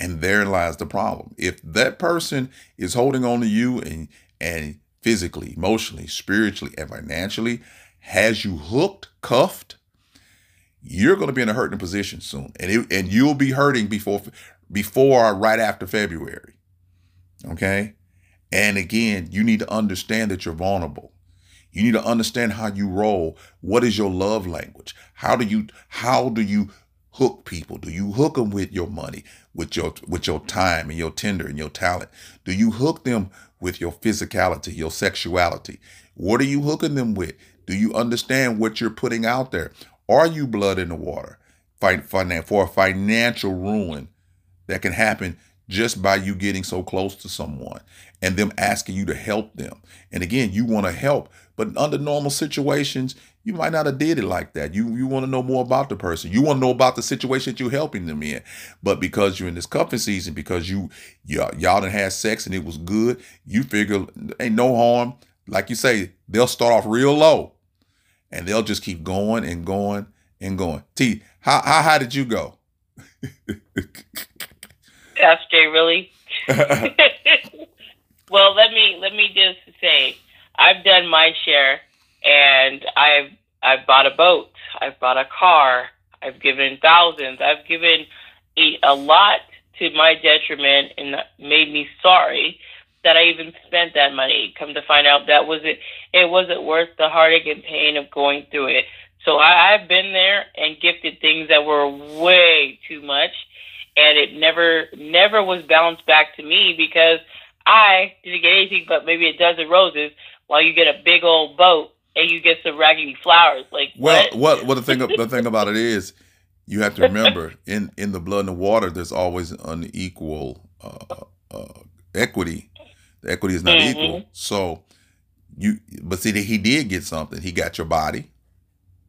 And there lies the problem. If that person is holding on to you and and physically, emotionally, spiritually, and financially, has you hooked, cuffed, you're going to be in a hurting position soon, and it, and you'll be hurting before before right after February. Okay, and again, you need to understand that you're vulnerable. You need to understand how you roll. What is your love language? How do you how do you hook people? Do you hook them with your money, with your with your time and your tender and your talent? Do you hook them with your physicality, your sexuality? What are you hooking them with? Do you understand what you're putting out there? Are you blood in the water for a financial ruin that can happen just by you getting so close to someone and them asking you to help them? And again, you want to help, but under normal situations, you might not have did it like that. You you want to know more about the person. You want to know about the situation that you're helping them in. But because you're in this cuffing season, because you y'all, y'all had sex and it was good, you figure ain't no harm. Like you say, they'll start off real low and they'll just keep going and going and going. T, how how high did you go? Jay, really? well, let me let me just say, I've done my share, and I've I've bought a boat, I've bought a car, I've given thousands, I've given a, a lot to my detriment, and made me sorry that I even spent that money. Come to find out that was it. It wasn't worth the heartache and pain of going through it. So I, I've been there and gifted things that were way too much, and it never, never was balanced back to me because I didn't get anything but maybe a dozen roses, while you get a big old boat and you get some raggedy flowers. Like well, what? what? Well, the thing, the thing about it is, you have to remember in in the blood and the water, there's always unequal uh, uh, equity the equity is not mm-hmm. equal. So you, but see, that he did get something. He got your body,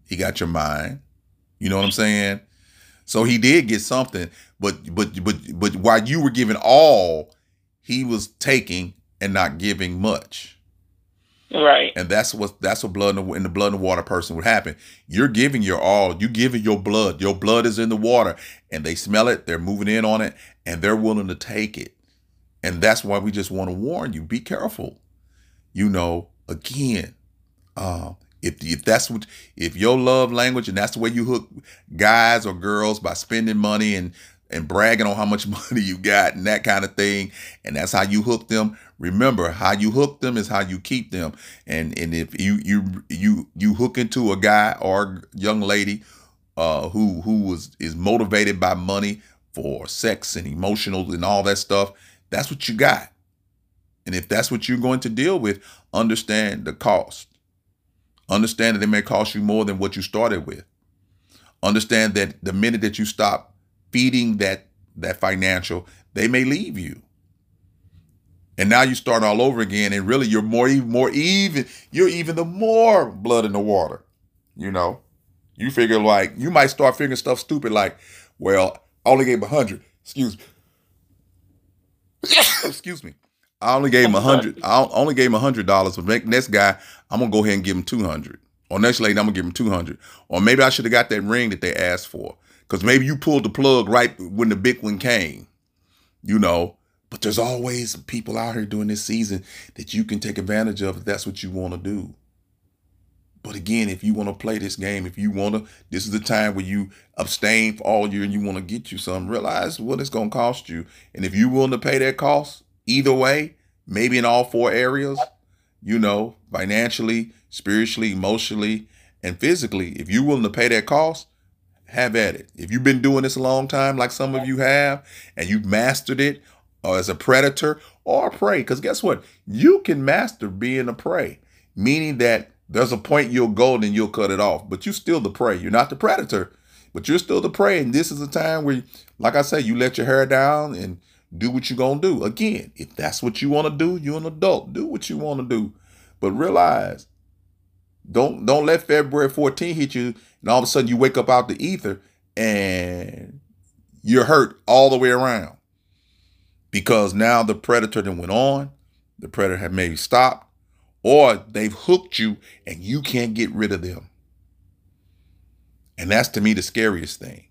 he got your mind. You know what I'm saying? So he did get something, but but but but while you were giving all, he was taking and not giving much. Right. And that's what that's what blood in the, in the blood and water person would happen. You're giving your all. You giving your blood. Your blood is in the water, and they smell it. They're moving in on it, and they're willing to take it. And that's why we just want to warn you be careful. You know, again, uh, if, if that's what, if your love language and that's the way you hook guys or girls by spending money and, and bragging on how much money you got and that kind of thing, and that's how you hook them. Remember, how you hook them is how you keep them. And and if you you you you hook into a guy or young lady uh, who who was is motivated by money for sex and emotional and all that stuff, that's what you got. And if that's what you're going to deal with, understand the cost. Understand that it may cost you more than what you started with. Understand that the minute that you stop feeding that that financial, they may leave you. And now you start all over again, and really you're more even more even. You're even the more blood in the water. You know, you figure like you might start figuring stuff stupid like, well, I only gave hundred. Excuse me. excuse me. I only gave him a hundred. I only gave him a hundred dollars. But next guy, I'm gonna go ahead and give him two hundred. Or next lady, I'm gonna give him two hundred. Or maybe I should have got that ring that they asked for. Because maybe you pulled the plug right when the big one came. You know. But there's always people out here during this season that you can take advantage of if that's what you want to do. But again, if you want to play this game, if you want to, this is the time where you abstain for all year and you want to get you some, realize what it's going to cost you. And if you're willing to pay that cost, either way, maybe in all four areas, you know, financially, spiritually, emotionally, and physically, if you're willing to pay that cost, have at it. If you've been doing this a long time, like some of you have, and you've mastered it, or as a predator or a prey, because guess what? You can master being a prey, meaning that there's a point you'll go and you'll cut it off, but you're still the prey. You're not the predator, but you're still the prey. And this is a time where, like I say, you let your hair down and do what you're gonna do. Again, if that's what you want to do, you're an adult. Do what you want to do, but realize don't don't let February 14 hit you, and all of a sudden you wake up out the ether and you're hurt all the way around because now the predator then went on, the predator had maybe stopped, or they've hooked you and you can't get rid of them. And that's to me the scariest thing.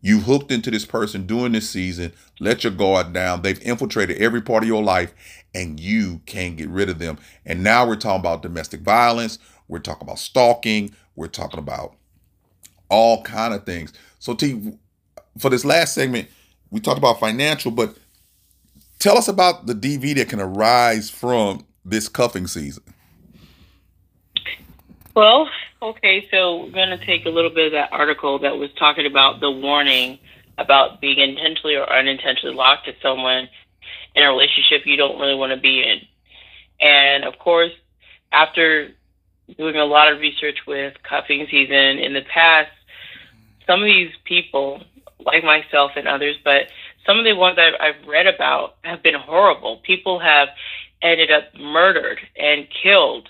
You've hooked into this person during this season, let your guard down. They've infiltrated every part of your life and you can't get rid of them. And now we're talking about domestic violence, we're talking about stalking, we're talking about all kind of things. So T for this last segment, we talked about financial, but tell us about the DV that can arise from this cuffing season. Well, okay, so we're going to take a little bit of that article that was talking about the warning about being intentionally or unintentionally locked to someone in a relationship you don't really want to be in. And of course, after doing a lot of research with cuffing season in the past, some of these people, like myself and others, but some of the ones I've, I've read about have been horrible. People have ended up murdered and killed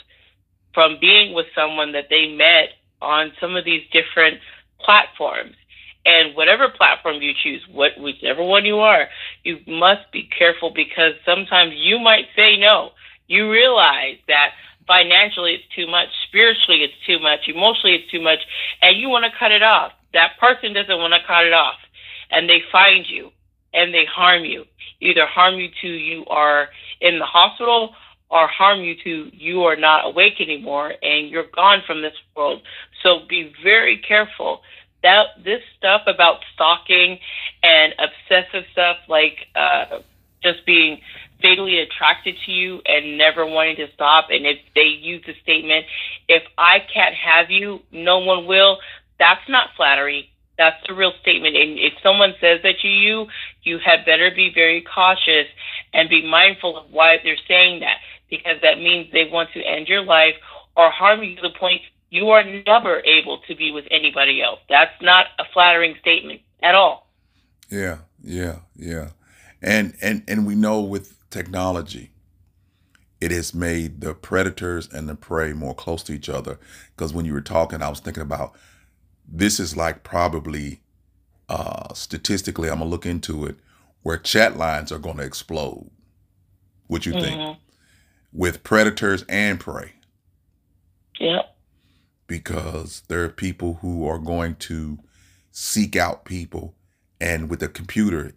from being with someone that they met on some of these different platforms. And whatever platform you choose, what whichever one you are, you must be careful because sometimes you might say no. You realize that financially it's too much, spiritually it's too much, emotionally it's too much, and you want to cut it off. That person doesn't want to cut it off. And they find you and they harm you. Either harm you to you are in the hospital or harm you to you are not awake anymore and you're gone from this world. So be very careful. That this stuff about stalking and obsessive stuff like uh, just being fatally attracted to you and never wanting to stop. And if they use the statement, if I can't have you, no one will, that's not flattery. That's the real statement. And if someone says that to you, you had better be very cautious and be mindful of why they're saying that, because that means they want to end your life or harm you to the point you are never able to be with anybody else. That's not a flattering statement at all. Yeah, yeah, yeah. And and and we know with technology, it has made the predators and the prey more close to each other. Because when you were talking, I was thinking about this is like probably uh, statistically, I'm gonna look into it, where chat lines are gonna explode. What you think? Mm-hmm. With predators and prey. Yep. Because there are people who are going to seek out people, and with the computer,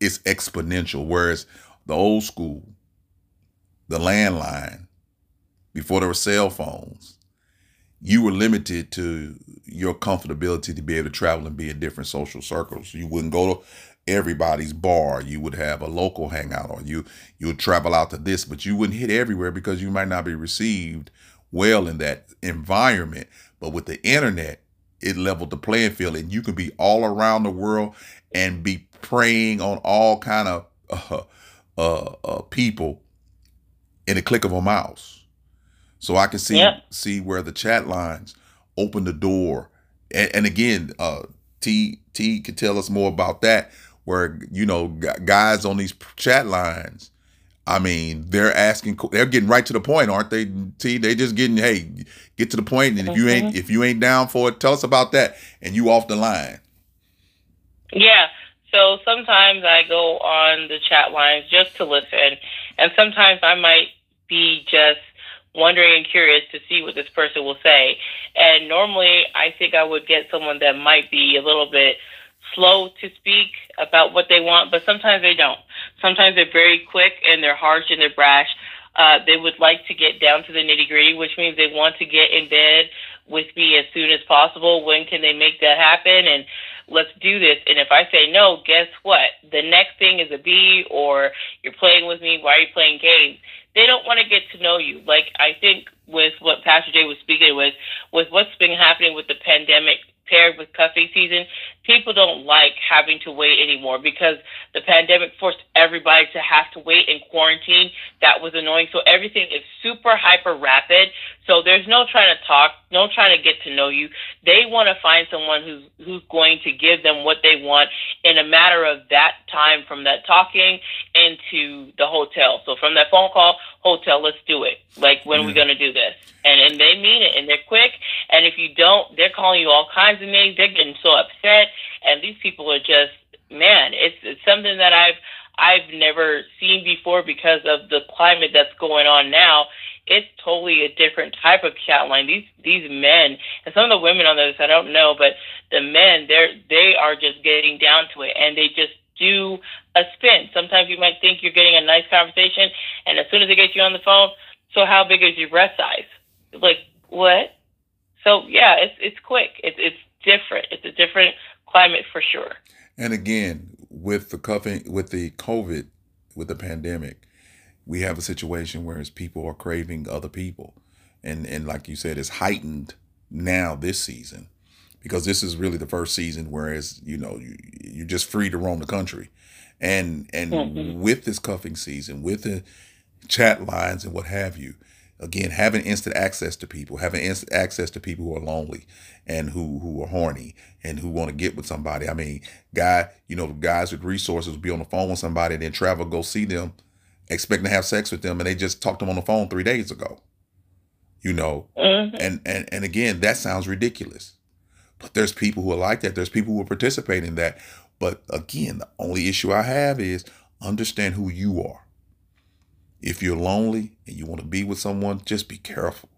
it's exponential. Whereas the old school, the landline, before there were cell phones, you were limited to your comfortability to be able to travel and be in different social circles. You wouldn't go to everybody's bar. You would have a local hangout, or you you would travel out to this, but you wouldn't hit everywhere because you might not be received well in that environment. But with the internet, it leveled the playing field, and you can be all around the world and be preying on all kind of uh, uh, uh, people in a click of a mouse. So I can see yep. see where the chat lines open the door. And, and again, uh, T T could tell us more about that. Where you know guys on these chat lines, I mean, they're asking, they're getting right to the point, aren't they? T, they just getting, hey, get to the point, and if you ain't, mm-hmm. if you ain't down for it, tell us about that, and you off the line. Yeah. So sometimes I go on the chat lines just to listen, and sometimes I might be just wondering and curious to see what this person will say. And normally, I think I would get someone that might be a little bit slow to speak about what they want, but sometimes they don't. Sometimes they're very quick and they're harsh and they're brash. Uh, they would like to get down to the nitty gritty, which means they want to get in bed with me as soon as possible. When can they make that happen? And let's do this. And if I say no, guess what? The next thing is a B or you're playing with me. Why are you playing games? They don't want to get to know you. Like I think with what Pastor Jay was speaking with, with what's been happening with the pandemic paired with cuffing season, people don't like having to wait anymore because the pandemic forced everybody to have to wait in quarantine. That was annoying. So everything is super hyper rapid. So there's no trying to talk, no trying to get to know you. They want to find someone who's who's going to give them what they want in a matter of that time from that talking into the hotel. So from that phone call, hotel, let's do it. Like when are we gonna do this? And and they mean it and they're quick. And if you don't, they're calling you all kinds of names. They're getting so upset. And these people are just man, it's it's something that I've I've never seen before because of the climate that's going on now it's totally a different type of chat line. These these men and some of the women on this I don't know, but the men they're they are just getting down to it and they just do a spin. Sometimes you might think you're getting a nice conversation, and as soon as they get you on the phone, so how big is your breast size? Like what? So yeah, it's it's quick. It's it's different. It's a different climate for sure. And again, with the cuffing, with the COVID, with the pandemic, we have a situation where people are craving other people. And and like you said, it's heightened now this season because this is really the first season whereas, you know, you, you're just free to roam the country. And and mm-hmm. with this cuffing season, with the chat lines and what have you, again, having instant access to people, having instant access to people who are lonely and who who are horny and who want to get with somebody. I mean, guy, you know, guys with resources will be on the phone with somebody and then travel go see them expecting to have sex with them and they just talked to them on the phone three days ago. You know, mm-hmm. and, and and again, that sounds ridiculous. But there's people who are like that. There's people who are participating in that. But again, the only issue I have is understand who you are. If you're lonely and you want to be with someone, just be careful.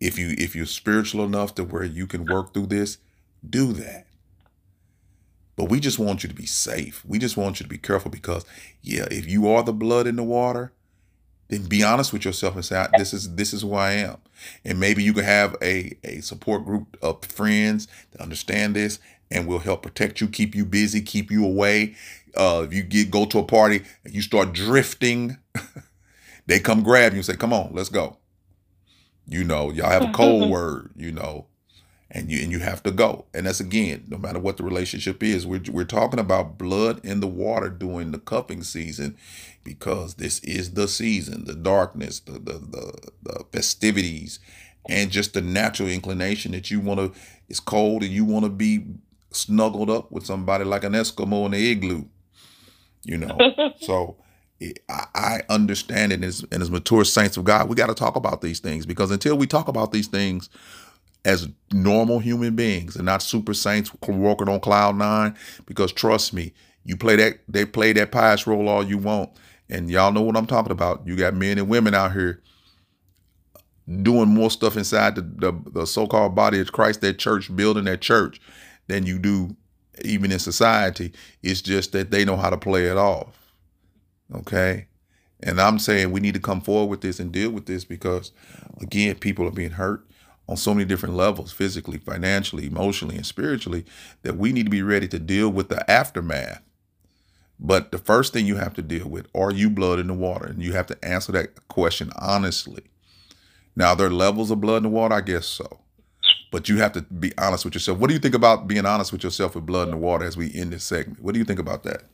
If you if you're spiritual enough to where you can work through this, do that. But we just want you to be safe. We just want you to be careful because, yeah, if you are the blood in the water, then be honest with yourself and say, "This is this is who I am." And maybe you can have a a support group of friends that understand this and will help protect you, keep you busy, keep you away. Uh, if you get go to a party and you start drifting, they come grab you and say, "Come on, let's go." You know, y'all have a cold word. You know, and you and you have to go. And that's again, no matter what the relationship is, we're we're talking about blood in the water during the cuffing season, because this is the season, the darkness, the the the, the festivities, and just the natural inclination that you want to. It's cold and you want to be snuggled up with somebody like an Eskimo in the igloo, you know. so. Eh, I understand it as, and as mature saints of God, we got to talk about these things because until we talk about these things, as normal human beings and not super saints walking on cloud nine. Because trust me, you play that they play that pious role all you want, and y'all know what I'm talking about. You got men and women out here doing more stuff inside the, the, the so-called body of Christ, that church, building that church, than you do even in society. It's just that they know how to play it off. Okay. And I'm saying we need to come forward with this and deal with this because, again, people are being hurt on so many different levels physically, financially, emotionally, and spiritually that we need to be ready to deal with the aftermath. But the first thing you have to deal with are you blood in the water? And you have to answer that question honestly. Now, there are levels of blood in the water, I guess so. But you have to be honest with yourself. What do you think about being honest with yourself with blood in the water as we end this segment? What do you think about that?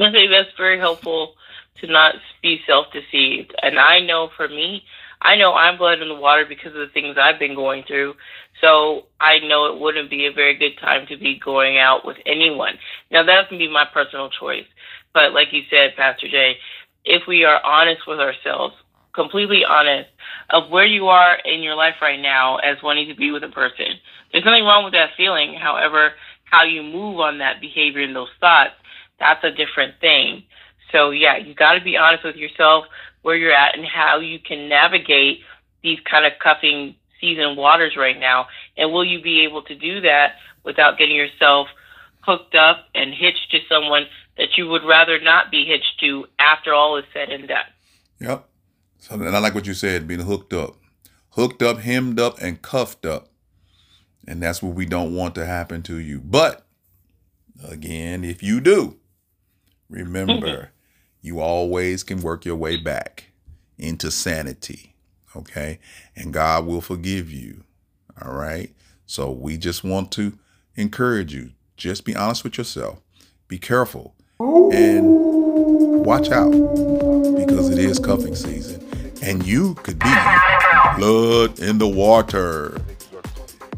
I think that's very helpful to not be self deceived. And I know for me, I know I'm blood in the water because of the things I've been going through. So I know it wouldn't be a very good time to be going out with anyone. Now that can be my personal choice. But like you said, Pastor Jay, if we are honest with ourselves, completely honest of where you are in your life right now as wanting to be with a person, there's nothing wrong with that feeling. However, how you move on that behavior and those thoughts, that's a different thing. So yeah, you got to be honest with yourself where you're at and how you can navigate these kind of cuffing season waters right now. And will you be able to do that without getting yourself hooked up and hitched to someone that you would rather not be hitched to after all is said and done? Yep. So, and I like what you said, being hooked up, hooked up, hemmed up, and cuffed up, and that's what we don't want to happen to you. But again, if you do, remember, mm-hmm. you always can work your way back into sanity. Okay, and God will forgive you. All right. So we just want to encourage you. Just be honest with yourself. Be careful and watch out because it is cuffing season and you could be blood in the water.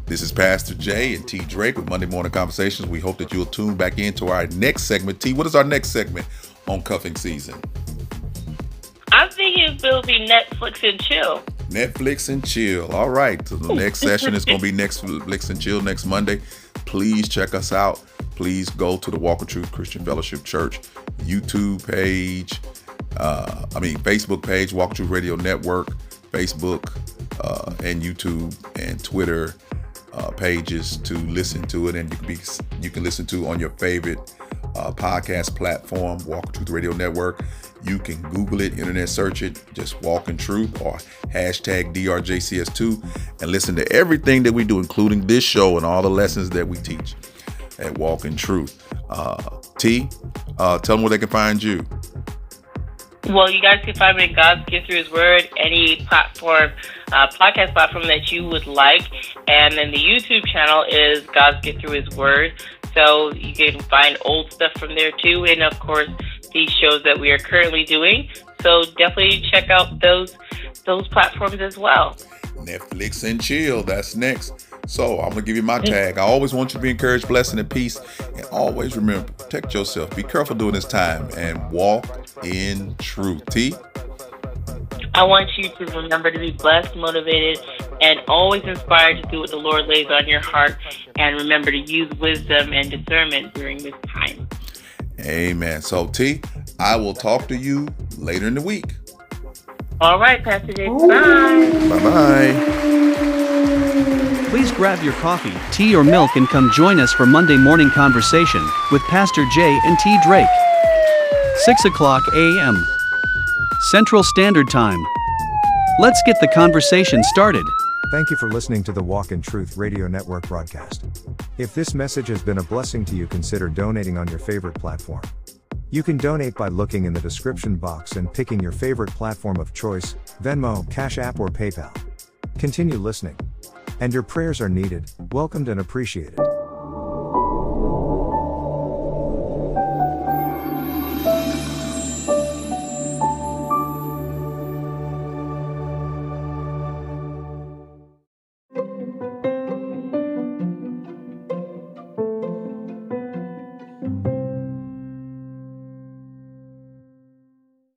This is Pastor Jay and T Drake with Monday Morning Conversations. We hope that you'll tune back into our next segment. T, what is our next segment on cuffing season? I'm thinking it'll be Netflix and chill. Netflix and chill. All right. So the next session is going to be Netflix and chill next Monday. Please check us out. Please go to the Walk of Truth Christian Fellowship Church YouTube page. Uh, I mean, Facebook page, Walk of Truth Radio Network, Facebook uh, and YouTube and Twitter uh, pages to listen to it, and you can be you can listen to on your favorite uh, podcast platform, Walk Truth Radio Network. You can Google it, internet search it, just Walk in Truth or hashtag DRJCS2 and listen to everything that we do, including this show and all the lessons that we teach at Walk in Truth. Uh, T, uh, tell them where they can find you. Well, you guys can find me in God's Gift Through His Word, any platform, uh, podcast platform that you would like. And then the YouTube channel is God's Gift Through His Word. So you can find old stuff from there too. And of course, these shows that we are currently doing. So definitely check out those those platforms as well. Netflix and chill. That's next. So I'm gonna give you my tag. I always want you to be encouraged, blessing, and peace. And always remember, protect yourself. Be careful during this time and walk in truth. T. I want you to remember to be blessed, motivated, and always inspired to do what the Lord lays on your heart. And remember to use wisdom and discernment during this time. Amen. So, T, I will talk to you later in the week. All right, Pastor J. Bye. Bye bye. Please grab your coffee, tea, or milk and come join us for Monday morning conversation with Pastor J and T Drake. 6 o'clock a.m. Central Standard Time. Let's get the conversation started. Thank you for listening to the Walk in Truth Radio Network broadcast. If this message has been a blessing to you, consider donating on your favorite platform. You can donate by looking in the description box and picking your favorite platform of choice Venmo, Cash App, or PayPal. Continue listening. And your prayers are needed, welcomed, and appreciated.